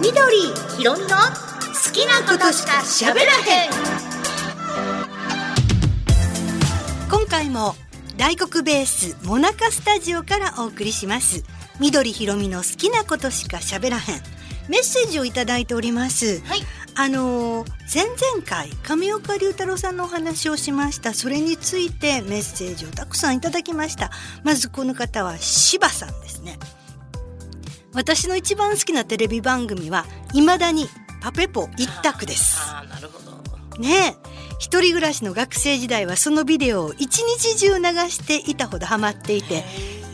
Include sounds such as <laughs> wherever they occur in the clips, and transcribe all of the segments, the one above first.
緑ひろみの好きなことしか喋らへん。今回も大黒ベースモナカスタジオからお送りします。緑ひろみの好きなことしか喋らへん。メッセージをいただいております。はい。あのー前々回亀岡龍太郎さんのお話をしました。それについてメッセージをたくさんいただきました。まずこの方は柴さんですね私の一番好きなテレビ番組は未だにパペポ一択です。ああなるほど。ねえ。一人暮らしの学生時代はそのビデオを一日中流していたほどハマっていて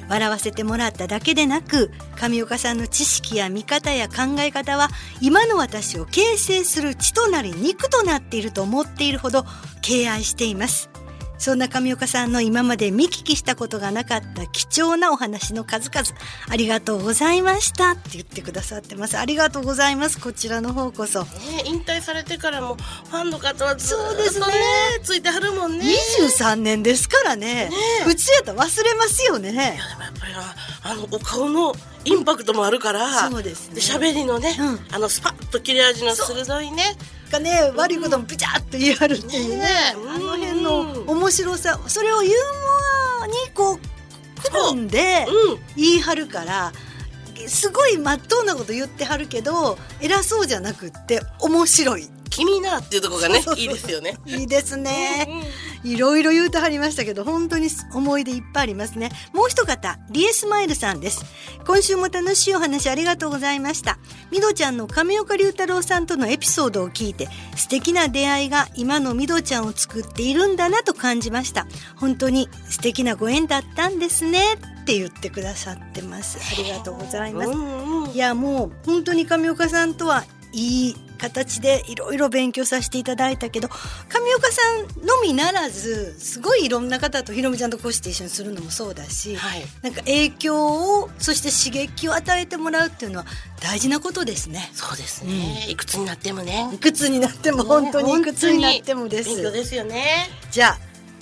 笑わせてもらっただけでなく上岡さんの知識や見方や考え方は今の私を形成する血となり肉となっていると思っているほど敬愛していますそんな上岡さんの今まで見聞きしたことがなかった貴重なお話の数々ありがとうございましたって言ってくださってます。ありがとうございますこちらの方こそ。ね、引退されてからもファンの方はずーっそうですね。とねついてはるもんね。23年ですからね。普通やったら忘れますよね。いやでもやっぱりああのお顔のインパクトもあるからそうですね。喋りのね、うん。あのスパッと切れ味の鋭いね。がね悪いこともピチャッと言い張るっていうね。ねあの辺の面白さそれをユーモアにこうくるんでうん。言い張るからすごい真っ当なこと言ってはるけど偉そうじゃなくって面白い君なっていうところがねいいですよね。いいですね。いろいろ言うとはりましたけど、本当に思い出いっぱいありますね。もう一方、リエスマイルさんです。今週も楽しいお話ありがとうございました。みどちゃんの亀岡龍太郎さんとのエピソードを聞いて、素敵な出会いが今のみどちゃんを作っているんだなと感じました。本当に素敵なご縁だったんですね。って言ってくださってます。ありがとうございます。うんうんいやもう本当に上岡さんとはいい形でいろいろ勉強させていただいたけど上岡さんのみならずすごいいろんな方とひろみちゃんとこうして一緒にするのもそうだし、はいなんか影響をそして刺激を与えてもらうっていうのは大事なことですね。そうですね、いくつになってもねいくつになっても本当にいくつになってもです。勉強ですよねじゃあ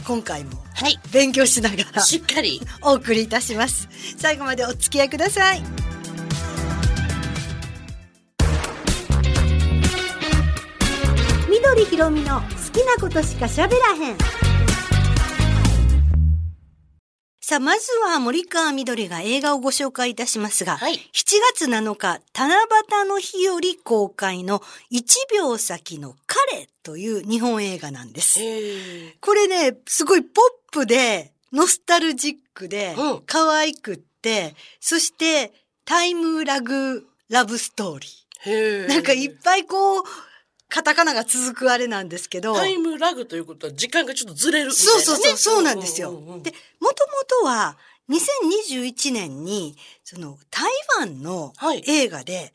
今回もはい勉強しながらしっかり <laughs> お送りいたします。最後までお付き合いください。緑ひろみの好きなことしか喋らへん。さあ、まずは森川みどりが映画をご紹介いたしますが、はい7月7日、七夕の日より公開の1秒先の彼という日本映画なんです。これね、すごいポップで、ノスタルジックでうん、可愛くって、そしてタイムラグラブストーリー。なんかいっぱいこう、カタカナが続くあれなんですけど、タイムラグということは時間がちょっとずれるみたいな、ね、そうそうそう、そうなんですよ。うううんで、もともとは、2021年に、その、台湾のはい。映画で、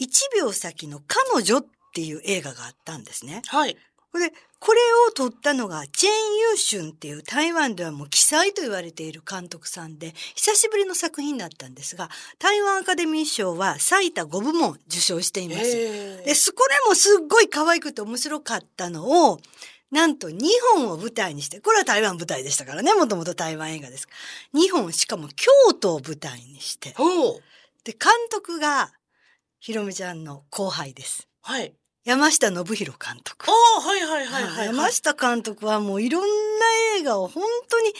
1秒先の彼女っていう映画があったんですね。はい。これ、これを撮ったのが、チェン・ユーシュンっていう台湾ではもう奇才と言われている監督さんで、久しぶりの作品だったんですが、台湾アカデミー賞は最多5部門受賞しています。へえで、これもすっごい可愛くて面白かったのを、なんと日本を舞台にして、これは台湾舞台でしたからね、もともと台湾映画です。日本、しかも京都を舞台にして。で、監督が、ひろみちゃんの後輩です。はい山下信弘監督。ああはいはいはいはい、山下監督はもういろんな映画を本当に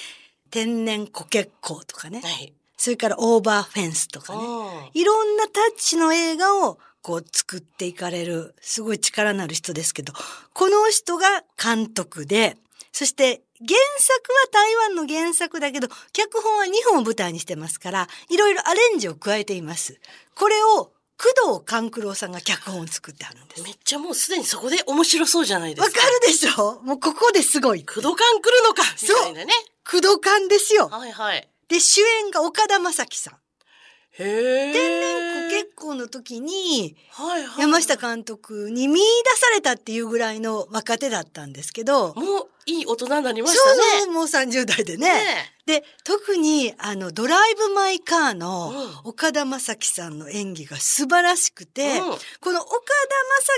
天然コケッコーとかね、はい。それからオーバーフェンスとかね、あいろんなタッチの映画をこう作っていかれる、すごい力のある人ですけど、この人が監督で、そして原作は台湾の原作だけど、脚本は日本を舞台にしてますから、いろいろアレンジを加えています。これを工藤官九郎さんが脚本を作ってあるんです。めっちゃもうすでにそこで面白そうじゃないですかわかるでしょ？もうここですごい。工藤館来るのかみそうたいなね工藤官ですよ。はいはいで、主演が岡田将生さん。へえ天然ご結婚の時に、はいはい山下監督に見出されたっていうぐらいの若手だったんですけど、もういい大人になりまそうしたねそう、もう30代でね。ねで、特に、あの、ドライブ・マイ・カーのうん岡田将生さんの演技が素晴らしくて、うんこの岡田将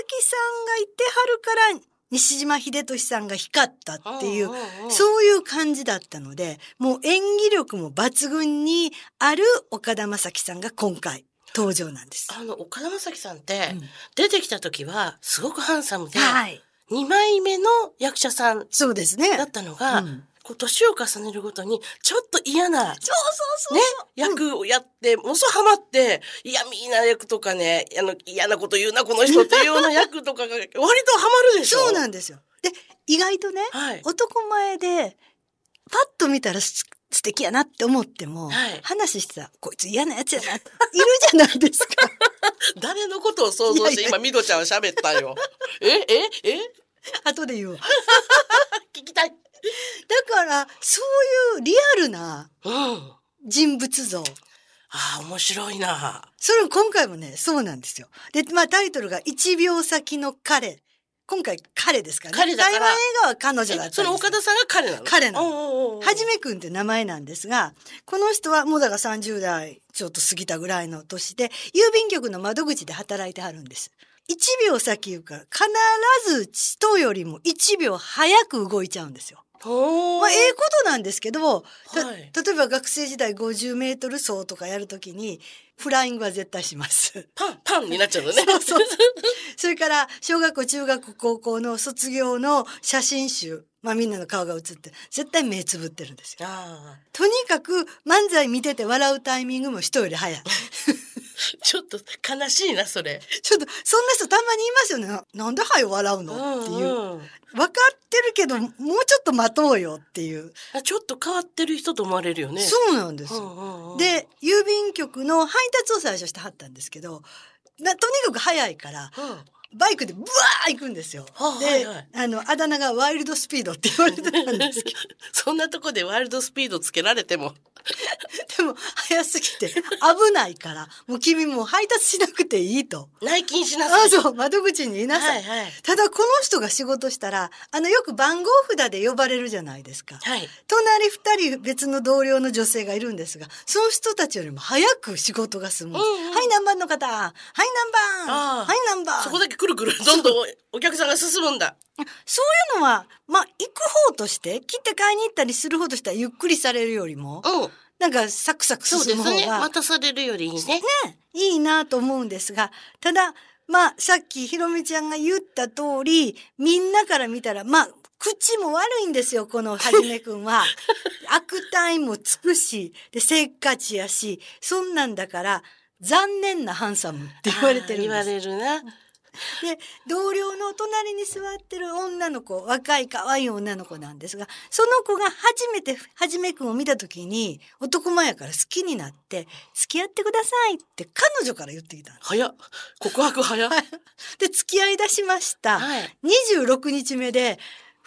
生さんがいてはるから、西島秀俊さんが光ったっていう、んんんそういう感じだったので、もう演技力も抜群にある岡田将生さんが今回登場なんです。あの岡田将生さんって、うん出てきた時はすごくハンサムで、はい。2枚目の役者さんそうですね。だったのが、うんこう年を重ねるごとにちょっと嫌なそうそうそう。ね、役をやって、ものすごいハマって、嫌味な役とかね、あの、嫌なこと言うな、この人っていうような役とかが <laughs> 割とハマるでしょ？そうなんですよ。で、意外とね、はい。男前で、パッと見たらす素敵やなって思っても、はい話してたら、こいつ嫌なやつやないるじゃないですか。<laughs> 誰のことを想像して、いやいや今、ミドちゃんは喋ったよ。え、え、え？後で言うわ。<laughs> 聞きたい。<laughs> だから、そういうリアルな人物像。あ、面白いな。それを今回もね、そうなんですよ。で、まあタイトルが1秒先の彼。今回彼ですからね。彼だから台湾映画は彼女だったその岡田さんが彼なの？彼なのはじめくんって名前なんですが、この人はもうだから30代ちょっと過ぎたぐらいの年で、郵便局の窓口で働いてはるんです。1秒先言うから、必ず人よりも1秒早く動いちゃうんですよ。まあ、ええことなんですけど、たはい例えば学生時代50メートル走とかやるときに、フライングは絶対します。パン、パンになっちゃうのね。そうそうそれから、小学校、中学校、高校の卒業の写真集。まあみんなの顔が写って、絶対目つぶってるんですよ。とにかく漫才見てて笑うタイミングも人より早い。<laughs> ちょっと悲しいな、それ。ちょっと、そんな人たまにいますよね。ななんで早笑うの？っていう。うんうん分かってるけど、もうちょっと待とうよっていう。あちょっと変わってる人と思われるよね。そうなんですよ。うんうんうん、で、郵便局の配達を最初してはったんですけど、なとにかく早いから、うんバイクでブワー行くんですよ。はあで、はいはいあの、あだ名がワイルドスピードって言われてたんですけど、<laughs> そんなとこでワイルドスピードつけられても。早すぎて危ないから、もう君もう配達しなくていいと。内勤しなさい。あそう、窓口にいなさい。はいはい。ただこの人が仕事したら、あのよく番号札で呼ばれるじゃないですか。はい。隣二人別の同僚の女性がいるんですが、その人たちよりも早く仕事が済む。うんうんはい、何番の方。はい、何番。はい、何番。そこだけくるくる、どんどんお客さんが進むんだ。そういうのは、まあ、行く方として、切って買いに行ったりする方としてはゆっくりされるよりも、うん。なんかサクサクそうですね。進む方が、待たされるよりいいね。ね、いいなと思うんですが、ただ、まあ、さっきひろみちゃんが言った通り、みんなから見たら、まあ、口も悪いんですよ、このはじめくんは。<laughs> 悪態もつくし、で、せっかちやし、そんなんだから、残念なハンサムって言われてるんあー言わです。れるな。で、同僚の隣に座ってる女の子、若い可愛い女の子なんですが、その子が初めてはじめくんを見た時に、男前やから好きになって、付き合ってくださいって彼女から言ってきた早っ。告白早っ。<laughs> で、付き合い出しました。はい。26日目で、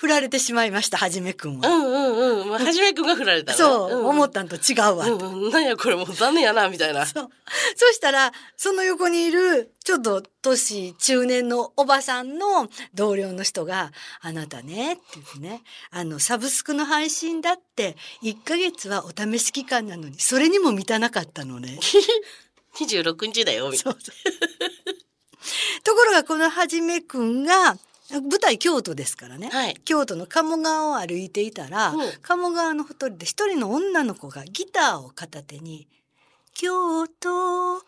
振られてしまいました、はじめくんは。うんうんうん。まあ、はじめくんが振られたのねそう、思っんたんと違うわ。うんうん。なんやこれもう残念やな、みたいな。そう。そしたら、その横にいる、ちょっと年中年のおばさんの同僚の人が、あなたね、って言ってね、あの、サブスクの配信だって、1ヶ月はお試し期間なのに、それにも満たなかったのね。<laughs> 26日だよ、みたいそうそう。ところが、このはじめくんが、舞台京都ですからね。な。はい。京都の鴨川を歩いていたら、うん鴨川のほとりで一人の女の子がギターを片手に「京都大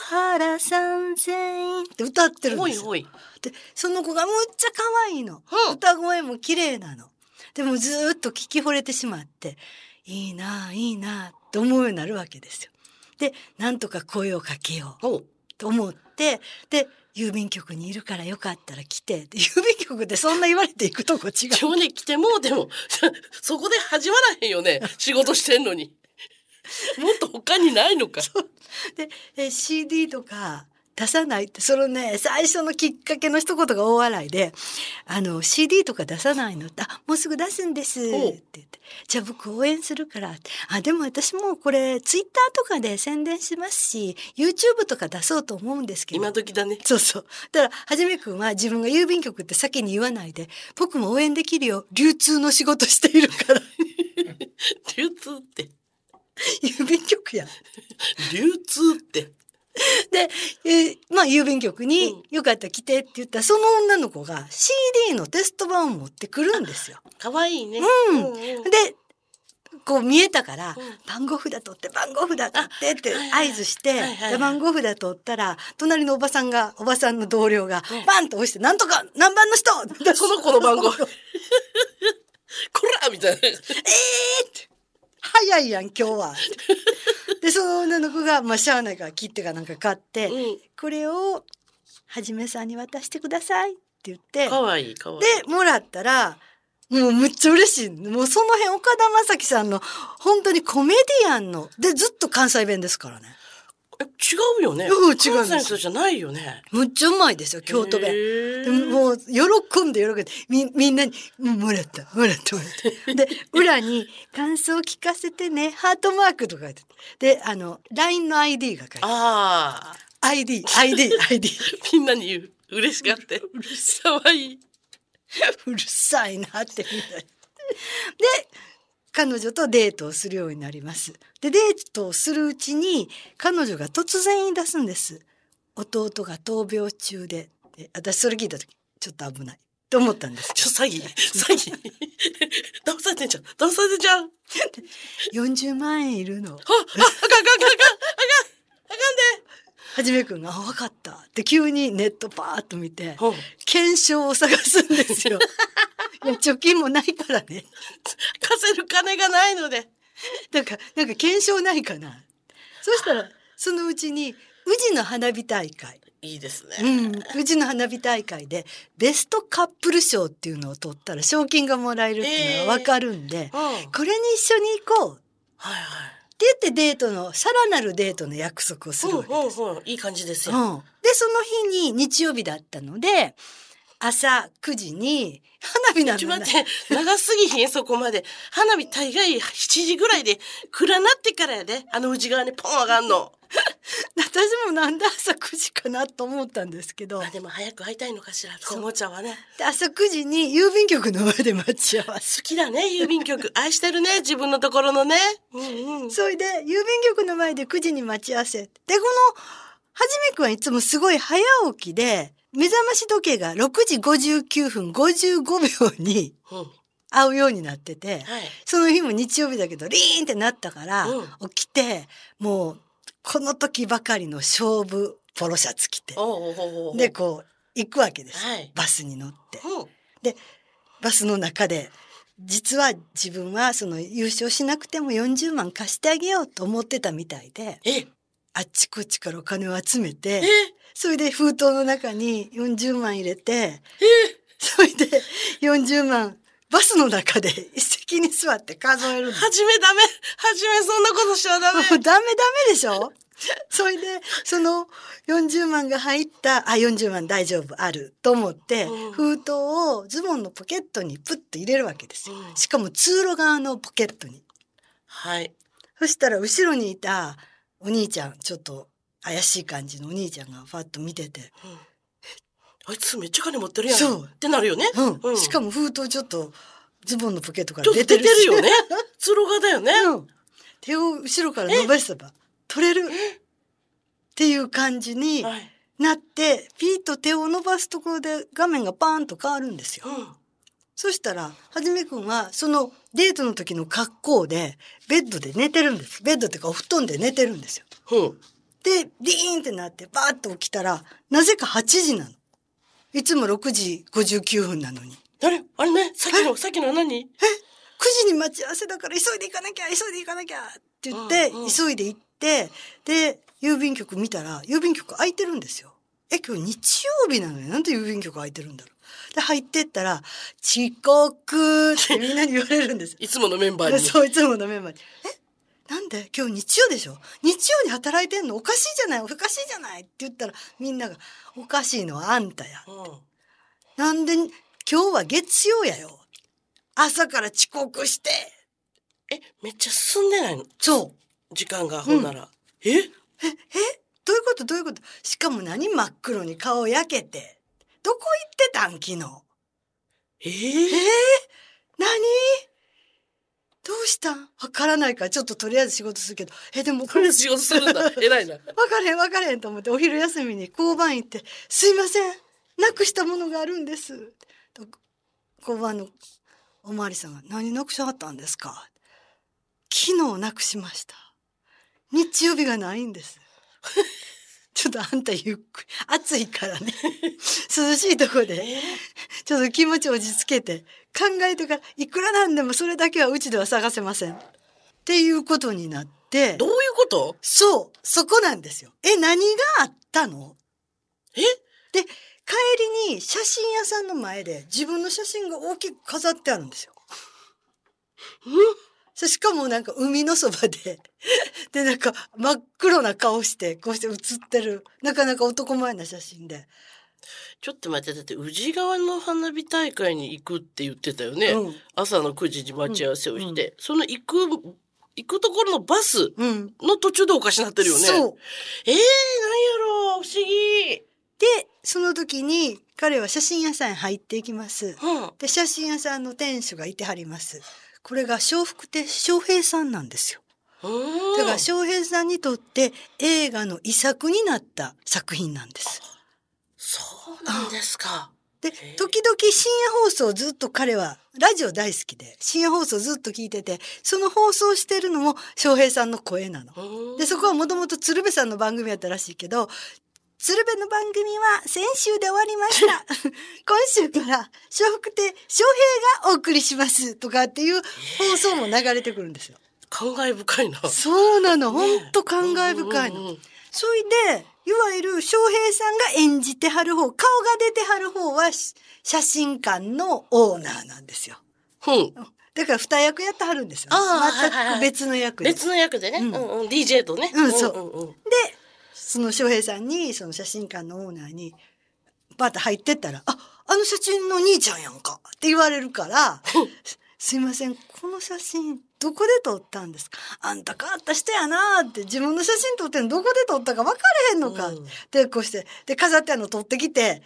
原三千」って歌ってるんですよ。ほいほい。でその子がむっちゃ可愛いの、うん歌声も綺麗なの。でもずーっと聞き惚れてしまっていいなあいいなあと思うようになるわけですよ。でなんとか声をかけようと思ってで郵便局にいるからよかったら来てって郵便局でそんな言われていくとこ違う。今日ね、来てもうでも、<laughs> そこで始まらへんよね。<laughs> 仕事してんのに。<laughs> もっと他にないのか。でえ CD とか出さないってそのね最初のきっかけの一言が大笑いで「あの CD とか出さないの?」って「あもうすぐ出すんです」ってお言って「じゃあ僕応援するから」って「あでも私もこれ Twitter とかで宣伝しますし YouTube とか出そうと思うんですけど」今時だね。そうそう。だから、はじめくんは自分が郵便局って先に言わないで、僕も応援できるよ。流通の仕事しているから。<laughs> 流通って。<laughs> 郵便局や。<laughs> 流通って。<laughs> で、えーまあ郵便局に、うんよかったら来てって言ったら、その女の子が CD のテスト版を持ってくるんですよ。かわいいね。うんうんうんで、こう見えたから、うん番号札取って番号札取ってって合図して、番号札取ったら隣のおばさんがおばさんの同僚がうんバンと押して「なんとか何番の人! <laughs>」その子の番号 <laughs> こらみたいな。えーって早いやん今日は。でその女の子が、まあ、しゃあないから切手かなんか買って、うん。これをはじめさんに渡してくださいって言ってかわいい、かわいい。でもらったらもうむっちゃ嬉しいもうその辺岡田将生さんの本当にコメディアンのでずっと関西弁ですからねえ違うよね。うん違う関西の人じゃないよね。むっちゃうまいですよ京都弁。もう喜んで喜んでみみんなに「うんもらったもらったもらった」で <laughs> 裏に「感想聞かせてねハートマーク」とか書いてであの LINE の ID が書いてああ。ID ID ID みんなに言う。嬉しがって。かわいい。<laughs> うるさいなってみんなで彼女とデートをするようになりますでデートをするうちに彼女が突然言い出すんです弟が闘病中でで私それ聞いた時ちょっと危ないと思ったんですちょ、詐欺。詐欺。<laughs> 騙されてんじゃん。騙されてんじゃん。あ、40万円いるのあ、あかんあかんあかんあかん。あかんで。はじめくんが「あ分かった」って急にネットパーッと見てうん検証を探すんですよ。<laughs> いや貯金もないからね。貸せる金がないので。だからなんか検証ないかな。そしたらそのうちに宇治の花火大会、いいですね。うん、宇治の花火大会でベストカップル賞っていうのを取ったら賞金がもらえるっていうのが分かるんで、うん。はいこれに一緒に行こうってはい。言ってデートのさらなるデートの約束をするわけです。うんうんうん。いい感じですよ。うん、でその日に日曜日だったので朝9時に花火なんだちょっと待って、長すぎひん、そこまで。花火大概7時ぐらいで、暗なってからやで。あの内側にポン上がんの。<laughs> 私もなんで朝9時かなと思ったんですけどあ、でも早く会いたいのかしら。と思っちゃうわね。で朝9時に郵便局の前で待ち合わせ好きだね、郵便局。<laughs> 愛してるね、自分のところのね。うんうん。それで郵便局の前で9時に待ち合わせでこのはじめくんはいつもすごい早起きで目覚まし時計が6時59分55秒にうん。合うようになってて、はい。その日も日曜日だけどリーンってなったから、う起きてもうこの時ばかりの勝負ポロシャツ着て。でこう行くわけです、はい。バスに乗って。う。ん。バスの中で実は自分はその優勝しなくても40万貸してあげようと思ってたみたいでえ、あっちこっちからお金を集めてえ、それで封筒の中に40万入れてえ、それで40万バスの中で一席に座って数えるの。はじめダメ。はじめそんなことしちゃダメ。<laughs> ダメダメでしょ？それでその40万が入ったあ40万大丈夫あると思って、うん封筒をズボンのポケットにプッと入れるわけですよ、うんしかも通路側のポケットにはい。そしたら後ろにいたお兄ちゃんちょっと怪しい感じのお兄ちゃんがファッと見てて、うんあいつめっちゃ金持ってるやん。そうってなるよね。うんしかも、も封筒ちょっとズボンのポケットから出てるよね。通路側だよね。うん手を後ろから伸ばせば取れるっていう感じにはい。なってピーッと手を伸ばすところで画面がパーンと変わるんですよ。うん。そしたらはじめくんはそのデートの時の格好でベッドで寝てるんです。ベッドっていうかお布団で寝てるんですよ。うん。でリーンってなってバーッと起きたらなぜか8時なの。いつも6時59分なのに。あれあれね？さっきの、さっきのは何9時に待ち合わせだから急いで行かなきゃ急いで行かなきゃって言って、うんうん。急いで行ってで郵便局見たら郵便局開いてるんですよ。え今日日曜日なのになんで郵便局開いてるんだろう。で入ってったら「遅刻」ってみんなに <laughs> 言われるんですよ。いつものメンバーに。そういつものメンバーに「え？なんで？今日日曜でしょ？日曜に働いてんの？おかしいじゃない？おかしいじゃない」って言ったらみんなが「おかしいのはあんたや」うん。なんで今日は月曜やよ。朝から遅刻して。え、めっちゃ進んでないの？そう。時間が、ほんなら。え？えどういうこと？どういうこと？しかも何真っ黒に顔焼けて。どこ行ってたん？昨日。え？え？ーー、、何？どうしたん？わからないからちょっととりあえず仕事するけど。え、でもこれ仕事するんだ。<laughs> 偉いな。わかれへんわかれへんと思ってお昼休みに交番行って「すいませんなくしたものがあるんです」と交番のおまわりさんが「何なくしはったんですか?」昨日なくしました。日曜日がないんです。ちょっとあんたゆっくり、暑いからね。涼しいとこで、え？ちょっと気持ち落ち着けて、考えてから、いくらなんでもそれだけはうちでは探せません。っていうことになってどう、いうこと？そう、そこなんですよ。え、何があったの？え？で、帰りに写真屋さんの前で自分の写真が大きく飾ってあるんですよ。そしかもなんか海のそばで、<laughs> でなんか真っ黒な顔して、こうして写ってる、なかなか男前な写真で。ちょっと待って、だって宇治川の花火大会に行くって言ってたよね。うん朝の9時に待ち合わせをして、その行く、行くところのバスうん。の途中でおかしになってるよね。そう。えー、なんやろう、不思議。で、その時に彼は写真屋さんに入っていきます。うん。で、写真屋さんの店主がいてはります。これが笑福亭笑平さんなんですよ。うんだから笑平さんにとって映画の遺作になった作品なんです。そうなんですか。で時々深夜放送をずっと彼はラジオ大好きで深夜放送ずっと聞いてて、その放送してるのも笑平さんの声なの。うんで、そこはもともと鶴瓶さんの番組やったらしいけど、鶴瓶の番組は先週で終わりました。<laughs> 今週から笑福亭笑平がお送りしますとかっていう放送も流れてくるんですよ。感慨深いな。そうなの。ほんと感慨深いの。それで、いわゆる笑平さんが演じてはる方、顔が出てはる方はし写真館のオーナーなんですよ。うん。だから二役やってはるんですよ、ああ全く別の役で。別の役でね。うんうんうん DJ とね。うんそうで、その翔平さんに、その写真館のオーナーに、バーッと入ってったら、あ、あの写真の兄ちゃんやんかって言われるから、す <laughs> すいません、この写真、どこで撮ったんですか？あんた変わった人やなって、自分の写真撮ってんのどこで撮ったか分からへんのか、うんで、こうして、で、飾ってあるの撮ってきて、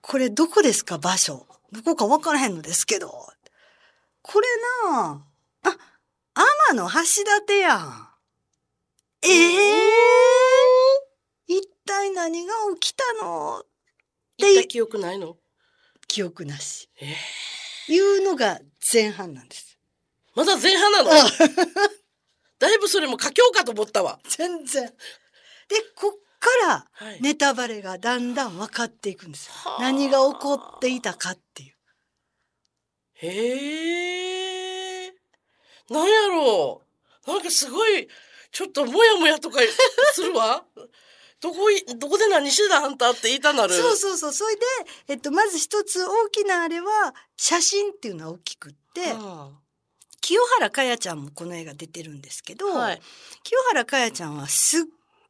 これどこですか場所？どこか分からへんのですけど。これなあ、あ、天の橋立やん。ええ一体何が起きたの？行った記憶ないの？記憶なし。えーいうのが前半なんです。まだ前半なの？<laughs> だいぶそれも佳境かと思ったわ。全然。で、こっからはいネタバレがだんだん分かっていくんですよはあ。何が起こっていたかっていう。へえ。なんやろう。なんかすごい、ちょっともやもやとかするわ。<laughs> どこい、どこで何してたあんたって言いたなる。そうそうそう。それで、えっと、まず一つ大きなあれは、写真っていうのは大きくって、は清原かやちゃんもこの映画出てるんですけど、あはい。清原かやちゃんはすっ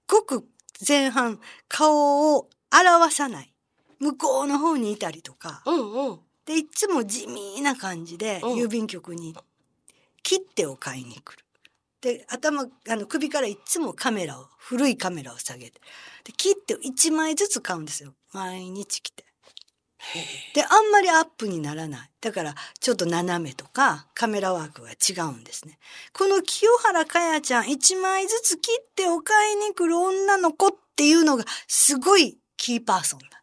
ごく前半顔を表さない。向こうの方にいたりとか。うんうん。で、いつも地味な感じでうん郵便局に切手を買いに来る。で、頭、あの首からいつもカメラを、古いカメラを下げて。で、切手を1枚ずつ買うんですよ。毎日来て。で、あんまりアップにならない。だから、ちょっと斜めとか、カメラワークが違うんですね。この清原かやちゃん、1枚ずつ切手を買いに来る女の子っていうのが、すごいキーパーソンだ。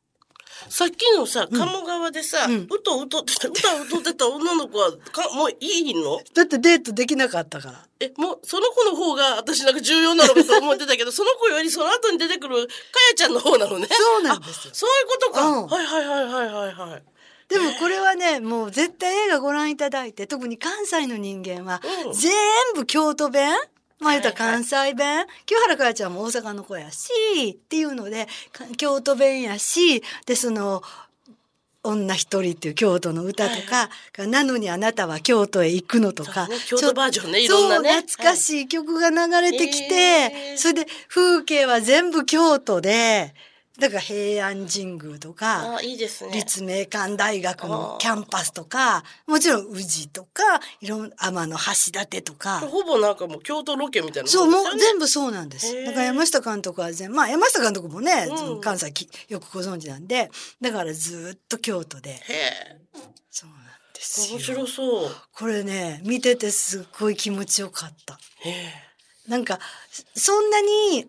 さっきのさ、鴨川でさ、うんうとうとってた、歌歌ってた女の子は、かもういいの？だってデートできなかったから。え、もう、その子の方が私なんか重要なのかと思ってたけど、<laughs> その子よりその後に出てくるかやちゃんの方なのね。そうなんですよあそういうことか。うんはいはいはいはいはいはい。でもこれはね、もう絶対映画ご覧いただいて、特に関西の人間はうん、全部京都弁？まあ言ったらはいはい。関西弁、清原かやちゃんも大阪の子やし、っていうので、か京都弁やし、で、その、女一人っていう京都の歌とか、なのにあなたは京都へ行くのとか、そうね京都バージョンねいろんなね。そう、懐かしい曲が流れてきて、へー。それで風景は全部京都で、だから平安神宮とか、あ、いいですね。立命館大学のキャンパスとか、もちろん宇治とか、いろんな天の橋立とか。ほぼなんかもう京都ロケみたいなそう、もう全部そうなんです。だから山下監督は全、まあ山下監督もね、うん関西きよくご存知なんで、だからずっと京都で。へえ。そうなんですよ。面白そう。これね、見ててすっごい気持ちよかった。へえ。なんか、そんなに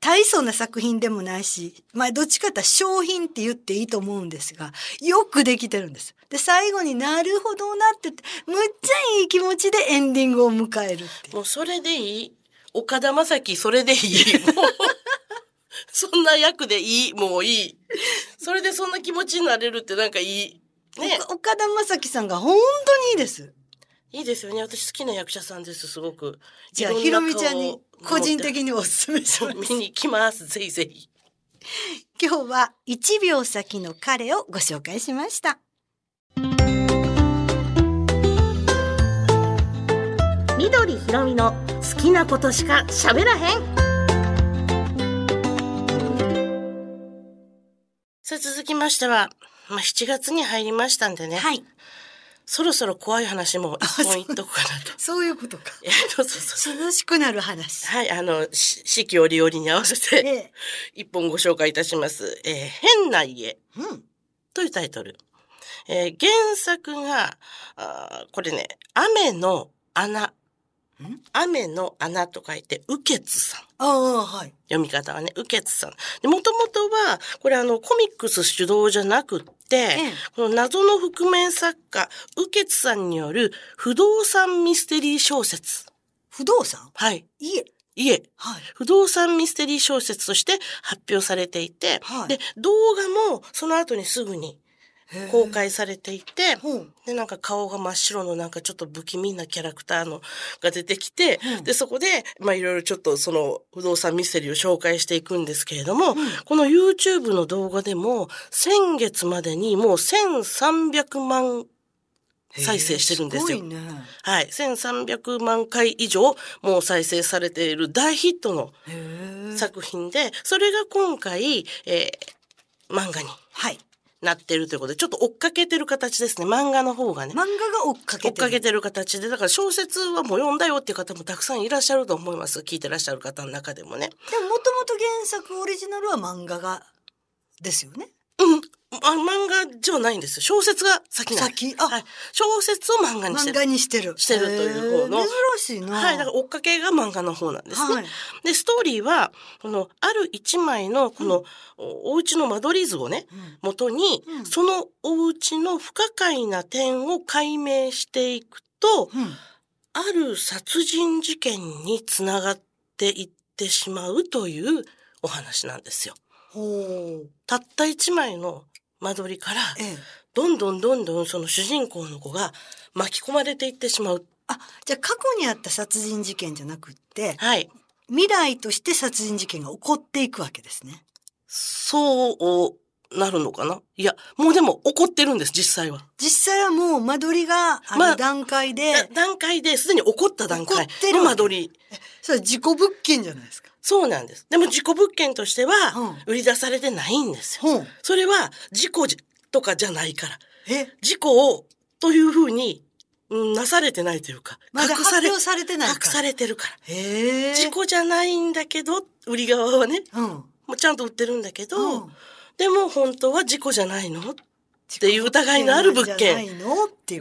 大層な作品でもないし、まあどっちかって商品って言っていいと思うんですが、よくできてるんです。で、最後になるほどなって言って、むっちゃいい気持ちでエンディングを迎える。もうそれでいい岡田将生それでいいそんな役でいいもういい。それでそんな気持ちになれるってなんかいい。ね。岡岡田将生さんが本当にいいです。いいですよね。私好きな役者さんです、すごく。じゃあ、ひろみちゃんに個人的にお勧めします。見に行きます。ぜひぜひ。今日は1秒先の彼をご紹介しました。緑ひろみの好きなことしか喋らへんさあ続きましては、まあ、7月に入りましたんでね。はい。そろそろ怖い話も一本言っとこうかなと。そういうことか。えっと、そうそうそう。涼しくなる話。はい、あの、し四季折々に合わせて、ええ。一本ご紹介いたします。えー変な家うん。というタイトル。えー原作が、あーこれね、雨の穴。雨の穴と書いて、雨穴さん。ああ、はい。読み方はね、雨穴さん。で、もともとは、これあの、コミックス主導じゃなくって、えこの謎の覆面作家、雨穴さんによる不動産ミステリー小説。不動産？はい。家？いえ、はい。不動産ミステリー小説として発表されていて、はいで、動画もその後にすぐに公開されていて。で、なんか顔が真っ白のなんかちょっと不気味なキャラクターのが出てきて、うんで、そこで、まあいろいろちょっとその不動産ミステリーを紹介していくんですけれども、この YouTube の動画でも先月までにもう1300万再生してるんですよ。すね。はい。1300万回以上もう再生されている大ヒットの。作品で、それが今回、えー漫画にはい。なってるということで、ちょっと追っかけてる形ですね。漫画の方がね。漫画が追っかけてる。追っかけてる形で、だから小説はもう読んだよっていう方もたくさんいらっしゃると思います。聞いてらっしゃる方の中でもね。でももともと原作オリジナルは漫画が、ですよね。うん。あ漫画じゃないんですよ。小説が先なんです先？あはい。小説を漫画にして漫画る。にしてる。してるという方の珍しいな。はい。だから追っかけが漫画の方なんですね。はいで、ストーリーは、この、ある一枚の、この、おお家の間取り図をね、元に、うんそのお家の不可解な点を解明していくと、うん。ある殺人事件につながっていってしまうというお話なんですよ。ほう。たった一枚の間取りから、ええ。どんどんどんどんその主人公の子が巻き込まれていってしまう。あ、じゃあ過去にあった殺人事件じゃなくって、はい。未来として殺人事件が起こっていくわけですね。そうなるのかな？いや、もうでも起こってるんです、実際は。実際はもう間取りがあまある段階で、だ段階ですでに起こった段階起こってるの間取り。それ自己物件じゃないですか。そうなんです。でも自己物件としてはうん売り出されてないんですよ。ほう。それは事故じとかじゃないから。え、事故をというふうに、うん、なされてないというか。まだ発表されてない隠されてるから。事故じゃないんだけど、売り側はね、うん。もうちゃんと売ってるんだけど、うんでも本当は事故じゃないの？っていう疑いのある物件。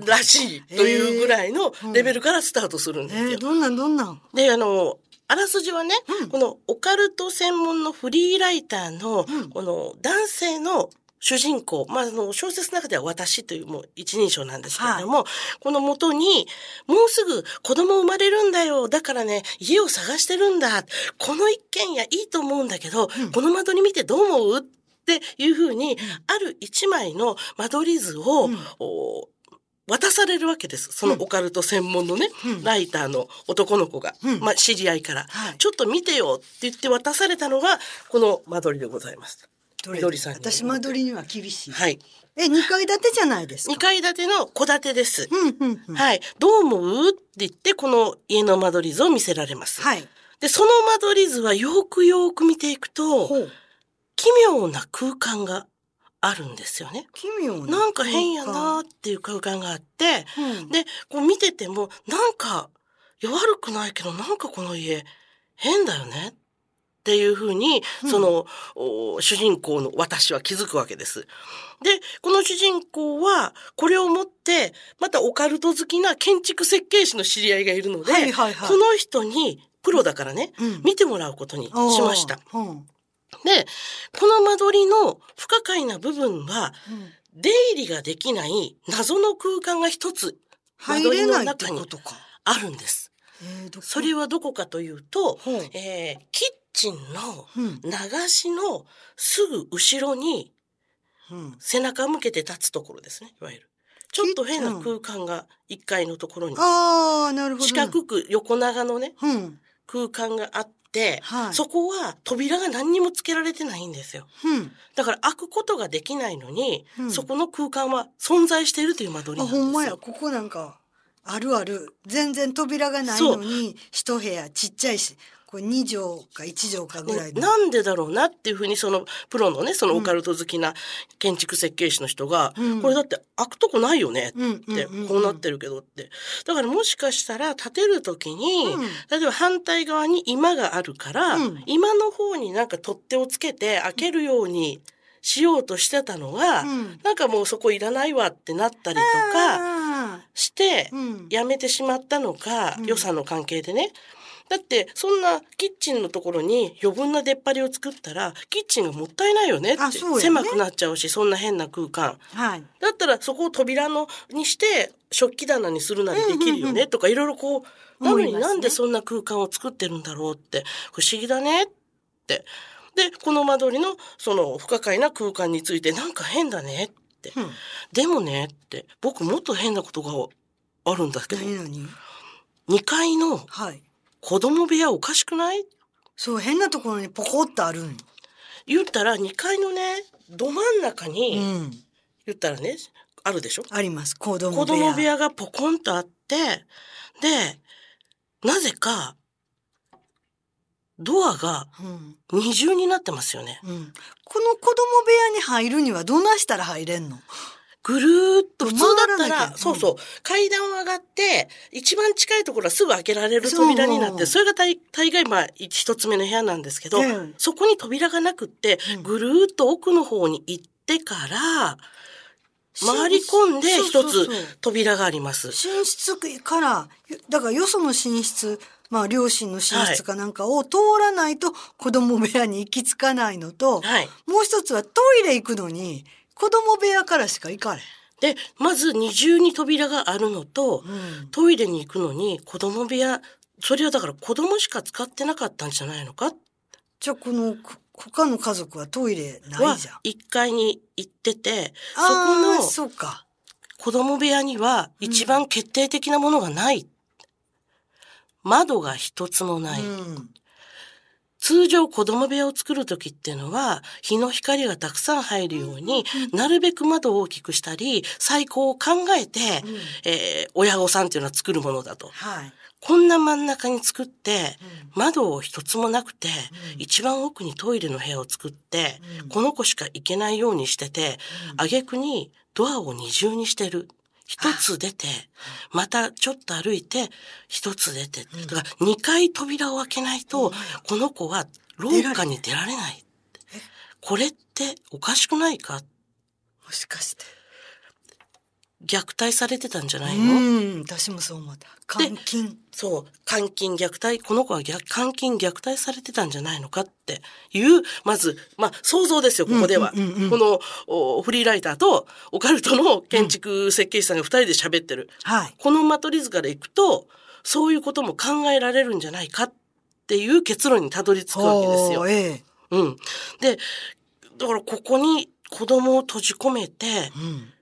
らしいというぐらいのうんレベルからスタートするんですよ。えー、どんなんどんなん？で、あの、あらすじはね、うん。このオカルト専門のフリーライターの、うん。この男性の主人公、まあ、あの、小説の中では私というもう一人称なんですけれども、この元に、もうすぐ子供生まれるんだよ。だからね、家を探してるんだ。この一軒家いいと思うんだけど、うん。この間取り見てどう思う？っていうふうに、ある一枚の間取り図を、うん。お渡されるわけです。そのオカルト専門のね、うんライターの男の子が、うんまあ知り合いから、はいちょっと見てよって言って渡されたのが、この間取りでございます。どれ？さんに私間取りには厳しい。はい。え、二階建てじゃないですか？2階建ての戸建てです。うんうんうん。はい。どう思うって言って、この家の間取り図を見せられます。はい。で、その間取り図はよくよく見ていくと。奇妙な空間があるんですよね。奇妙な。なんか変やなーっていう空間があって、うん。で、こう見てても、なんか、いや悪くないけど、なんかこの家、変だよね。っていうふうに、うんその、お主人公の私は気づくわけです。で、この主人公は、これをもって、またオカルト好きな建築設計士の知り合いがいるので、はいはいはいこの人にプロだからね、うん見てもらうことにしました。で、この間取りの不可解な部分は、うん出入りができない謎の空間が一つ間入取りの中に。あるんです。それはどこかというと、えーキッチンのうん流しのすぐ後ろにうん背中向けて立つところですね、いわゆる。ちょっと変な空間が1階のところに。四角く横長のね、うん。空間があって、はいそこは扉が何にもつけられてないんですよ。うん。だから開くことができないのに、うんそこの空間は存在しているという間取りあ、なんですよ。ほんまや。ここなんか、あるある。全然扉がないのに、一部屋ちっちゃいし、これ2畳か1畳かぐらいの。なんでだろうなっていうふうにそのプロのねそのオカルト好きな建築設計士の人が、うん。これだって開くとこないよねうんって、こうなってるけどって。だからもしかしたら建てる時に、うん。例えば反対側に居間があるから、うん。居間の方になんか取っ手をつけて開けるようにしようとしてたのが、うん。なんかもうそこいらないわってなったりとかあして。やめてしまったのか、うん。予算の関係でね。だって、そんなキッチンのところに余分な出っ張りを作ったら、キッチンがもったいないよねって。狭くなっちゃうし、そんな変な空間。はい。だったらそこを扉のにして、食器棚にするなりできるよねとか、いろいろこう、なのになんでそんな空間を作ってるんだろうって、不思議だねって。で、この間取りのその不可解な空間についてなんか変だねって。うん。でもねって、僕もっと変なことがあるんだけど、何何？2階のはい。子供部屋おかしくない？そう、変なところにポコッとあるん。言ったら2階のね、ど真ん中うに、ん。言ったらね、あるでしょ？あります。子供部子屋。供部屋がポコンとあって、で、なぜか、ドアがうん。二重になってますよね。うん。この子供部屋に入るにはどないしたら入れんの？ぐるーっと、普通だったら、そうそう、階段を上がって、一番近いところはすぐ開けられる扉になって、それが大大概、まあ、一つ目の部屋なんですけど、うん。そこに扉がなくってうん、ぐるーっと奥の方に行ってから、回り込んで一つ扉があります。寝室から、だからよその寝室、まあ両親の寝室かなんかを通らないと子供部屋に行き着かないのと、はい。もう一つはトイレ行くのに子供部屋からしか行かれで、まず二重に扉があるのと、ん。うん。トイレに行くのに子供部屋、それはだから子供しか使ってなかったんじゃないのか？じゃあこのこ他の家族はトイレなはいじゃん。一階に行ってて、そあこーのそうか。子供部屋には一番決定的なものがない。窓が一つもない。うん。通常子供部屋を作るときっていうのは、日の光がたくさん入るように、なるべく窓を大きくしたり、最高を考えて、うんえー親御さんっていうのは作るものだと。はい。こんな真ん中に作って、窓を一つもなくて、うん一番奥にトイレの部屋を作って、うんこの子しか行けないようにしてて、挙句にドアを二重にしてる。一つ出て、またちょっと歩いて、一つ出て。だから二回扉を開けないと、この子は廊下に出られない。これっておかしくないか？もしかして。虐待されてたんじゃないの、うん。私もそう思った。監禁。そう、監禁虐待、この子は虐監禁虐待されてたんじゃないのかっていう、まず、まあ、想像ですよ、ここでは。うんうんうんうんこのおフリーライターとオカルトの建築設計士さんが二人で喋ってる。はい。このマトリ図からいくと、そういうことも考えられるんじゃないかっていう結論にたどり着くわけですよ。ええ。うん。で、だからここに子供を閉じ込めて、うん。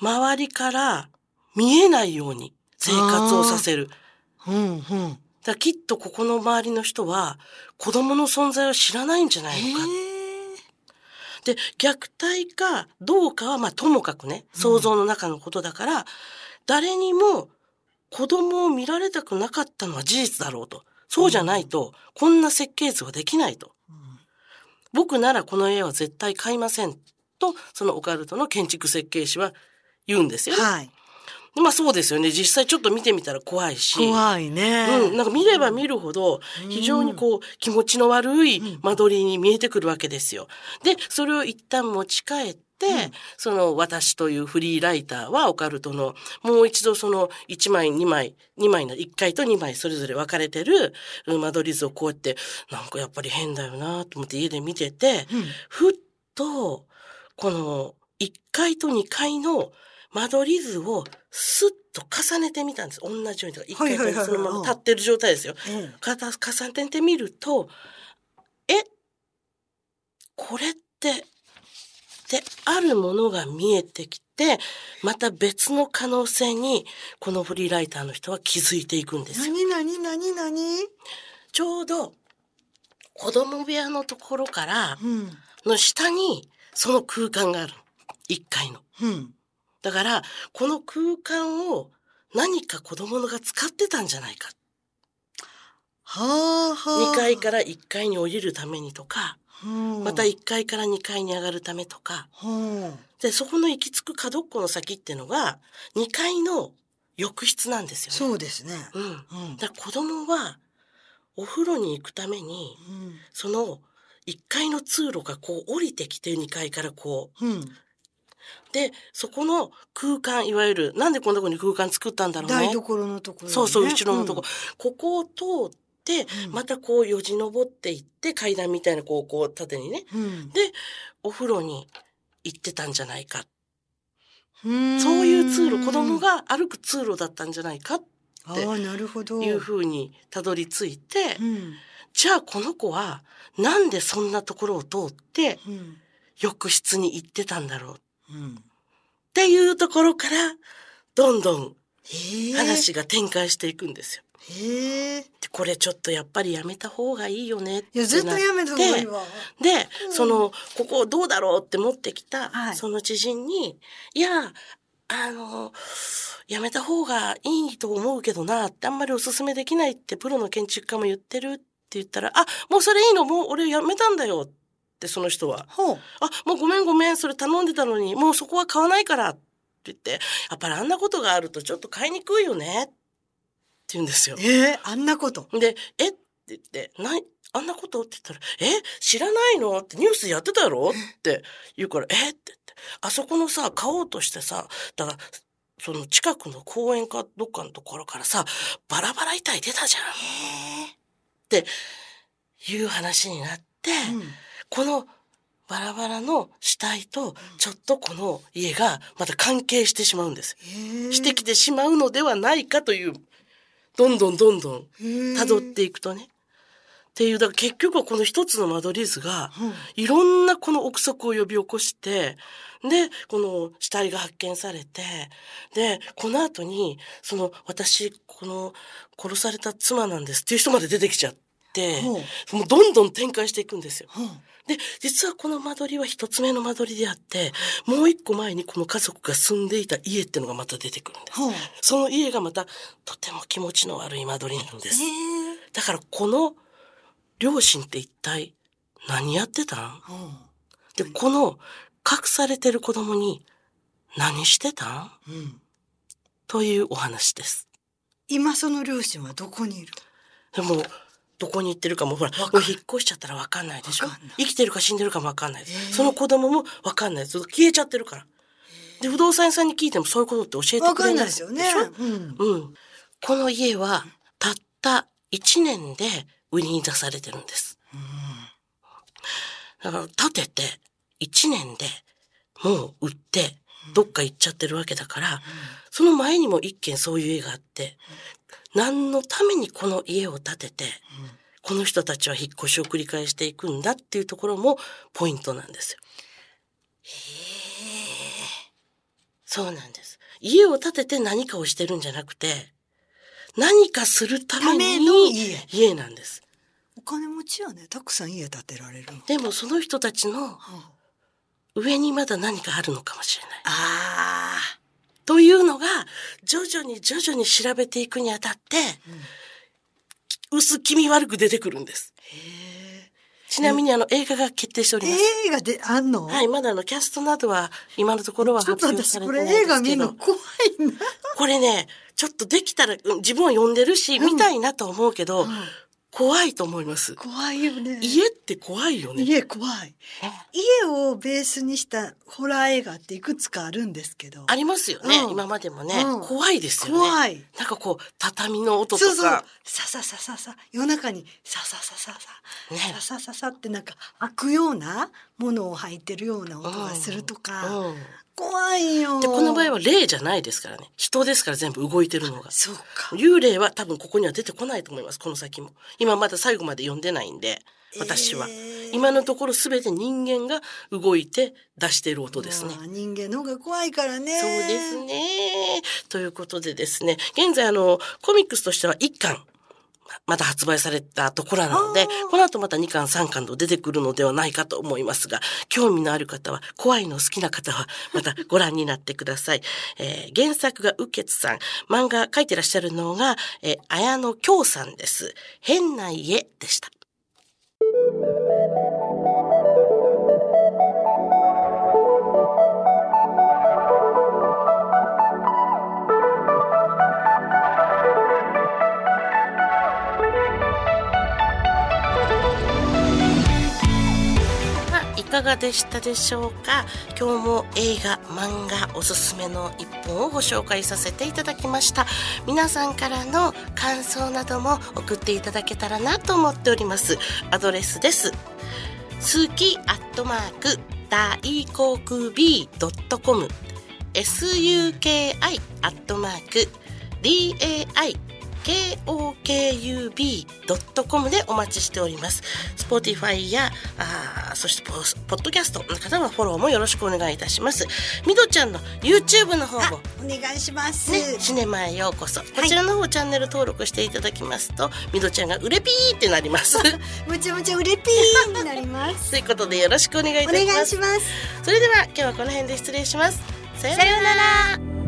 周りから見えないように生活をさせる。うん、うん。だきっとここの周りの人は子供の存在を知らないんじゃないのか。で、虐待かどうかはまあともかくね、想像の中のことだから、誰にも子供を見られたくなかったのは事実だろうと。そうじゃないと、こんな設計図はできないと。僕ならこの家は絶対買いません。と、そのオカルトの建築設計士は言うんですよね。はい。まあそうですよね。実際ちょっと見てみたら怖いし。怖いね。うん、なんか見れば見るほど、非常にこう、気持ちの悪い間取りに見えてくるわけですよ。で、それを一旦持ち帰って、その私というフリーライターはオカルトの、もう一度その1枚、2枚、2枚の1回と2枚それぞれ分かれてるうん間取り図をこうやって、なんかやっぱり変だよなと思って家で見てて、ふっと、この1階と2階の間取り図をスッと重ねてみたんです。同じように。1階とそのまま立ってる状態ですよ。うん重ねてみると、え、これって、ってあるものが見えてきて、また別の可能性に、このフリーライターの人は気づいていくんですよ。何何何何？ちょうど、子供部屋のところから、うん。の下に、その空間がある。1階の。うん。だから、この空間を何か子供が使ってたんじゃないか。はあはあ。2階から1階に降りるためにとか、うん、また1階から2階に上がるためとか、うん。で、そこの行き着く角っこの先っていうのが、2階の浴室なんですよね。そうですね。うん。うん。だから子供は、お風呂に行くために、うん。その1階の通路がこう降りてきて2階からこう。うん。で、そこの空間、いわゆる、なんでこんなとこに空間作ったんだろうね。台所のところ、ね。そうそう、後ろのとこ。ここを通って、うんまたこうよじ登っていって、階段みたいなこう、こう縦にね。うん。で、お風呂に行ってたんじゃないか。うん。そういう通路、子供が歩く通路だったんじゃないかああ、なるほど。いうふうにたどり着いて、うん。じゃあこの子はなんでそんなところを通ってうん。浴室に行ってたんだろうっうん。ていうところから、どんどん。話が展開していくんですよ。でこれちょっとやっぱりやめた方がいいよねっていや、絶対やめた方がいいわ。で、その、ここどうだろうって持ってきた、はいその知人に、いや、あの、やめた方がいいと思うけどな、ってあんまりおすすめできないってプロの建築家も言ってるって言ったら、あ、もうそれいいのもう俺やめたんだよってその人は。ほう。あ、もうごめんごめん、それ頼んでたのに、もうそこは買わないからって言って、やっぱりあんなことがあるとちょっと買いにくいよねって言うんですよ。ええあんなこと。で、え？って言って、ない、あんなこと？って言ったら、え？知らないの？ってニュースやってたやろって言うから、え？って言って、あそこのさ、買おうとしてさ、だから、その近くの公園かどっかのところからさ、バラバラ遺体出たじゃん。っていう話になって、このバラバラの死体と、ちょっとこの家がまた関係してしまうんです。してきてしまうのではないかという、どんどんどんどん辿っていくとね。っていう、だから結局はこの一つの間取り図が、うんいろんなこの憶測を呼び起こして、で、この死体が発見されて、で、この後に、その、私、この、殺された妻なんですっていう人まで出てきちゃって、もうどんどん展開していくんですよ。で、実はこの間取りは一つ目の間取りであって、もう一個前にこの家族が住んでいた家ってのがまた出てくるんです。その家がまたとても気持ちの悪い間取りなんです。だからこの両親って一体何やってたん？で、この隠されてる子供に何してたん？うん。というお話です。今その両親はどこにいる？でも、どこに行ってるかも、ほら、もう引っ越しちゃったらわかんないでしょ生きてるか死んでるかもわかんないです。へえその子供もわかんないです。消えちゃってるから。で、不動産屋さんに聞いてもそういうことって教えてくれないないですよね。うん。うん。この家は、たった1年で売りに出されてるんです。だから、建てて、1年でもう売って、どっか行っちゃってるわけだから、その前にも一軒そういう家があって、何のためにこの家を建てて、この人たちは引っ越しを繰り返していくんだっていうところもポイントなんですよ。そうなんです。家を建てて何かをしてるんじゃなくて、何かするためにの家家なんです。お金持ちはね、たくさん家建てられるの。でもその人たちの上にまだ何かあるのかもしれない。ああ。というのが、徐々に徐々に調べていくにあたって、薄気味悪く出てくるんです。ちなみにあの映画が決定しております。映画であんの？はい、まだあのキャストなどは今のところは発表されてないんですけど。れ映画見るの怖いな。これね、ちょっとできたら、うん自分は読んでるし、見たいなと思うけど、怖いと思います。怖いよね。家って怖いよね。家怖い。ね家をベースにしたホラー映画っていくつかあるんですけど。ありますよね、うん今までもね、うん怖いですよね。怖い。なんかこう、畳の音とか。そうそう。さささささ。夜中にさささささ。ねささささってなんか開くようなものを吐いてるような音がするとか。うん怖いよ。で、この場合は霊じゃないですからね。人ですから全部動いてるのが。そうか。幽霊は多分ここには出てこないと思います、この先も。今まだ最後まで読んでないんで、私は。えー今のところ全て人間が動いて出している音ですね。まあ人間の方が怖いからね。そうですね。ということでですね、現在あの、コミックスとしては1巻、まだ発売されたところなのでこの後また2巻3巻と出てくるのではないかと思いますが、興味のある方は、怖いの好きな方は、またご覧になってください。<laughs> えー原作が右傑さん、漫画描いてらっしゃるのが、えー綾野京さんです。変な家でした。かがでしたでしょうか？今日も映画漫画おすすめの一本をご紹介させていただきました。皆さんからの感想なども送っていただけたらなと思っております。アドレスです。好きアットマーク大航空 B.com suki アットマーク dai kokub.com でお待ちしております。Spotify や、あーそしてポスポッドキャストの方はフォローもよろしくお願いいたします。みどちゃんの YouTube の方あも、お願いします。ね、シネマへようこそ。こちらの方チャンネル登録していただきますと、みどちゃんがうれぴーってなります。<laughs> むちゃむちゃうれぴーになります。<laughs> ということでよろしくお願いいおたします。願いします。それでは今日はこの辺で失礼します。さようなら。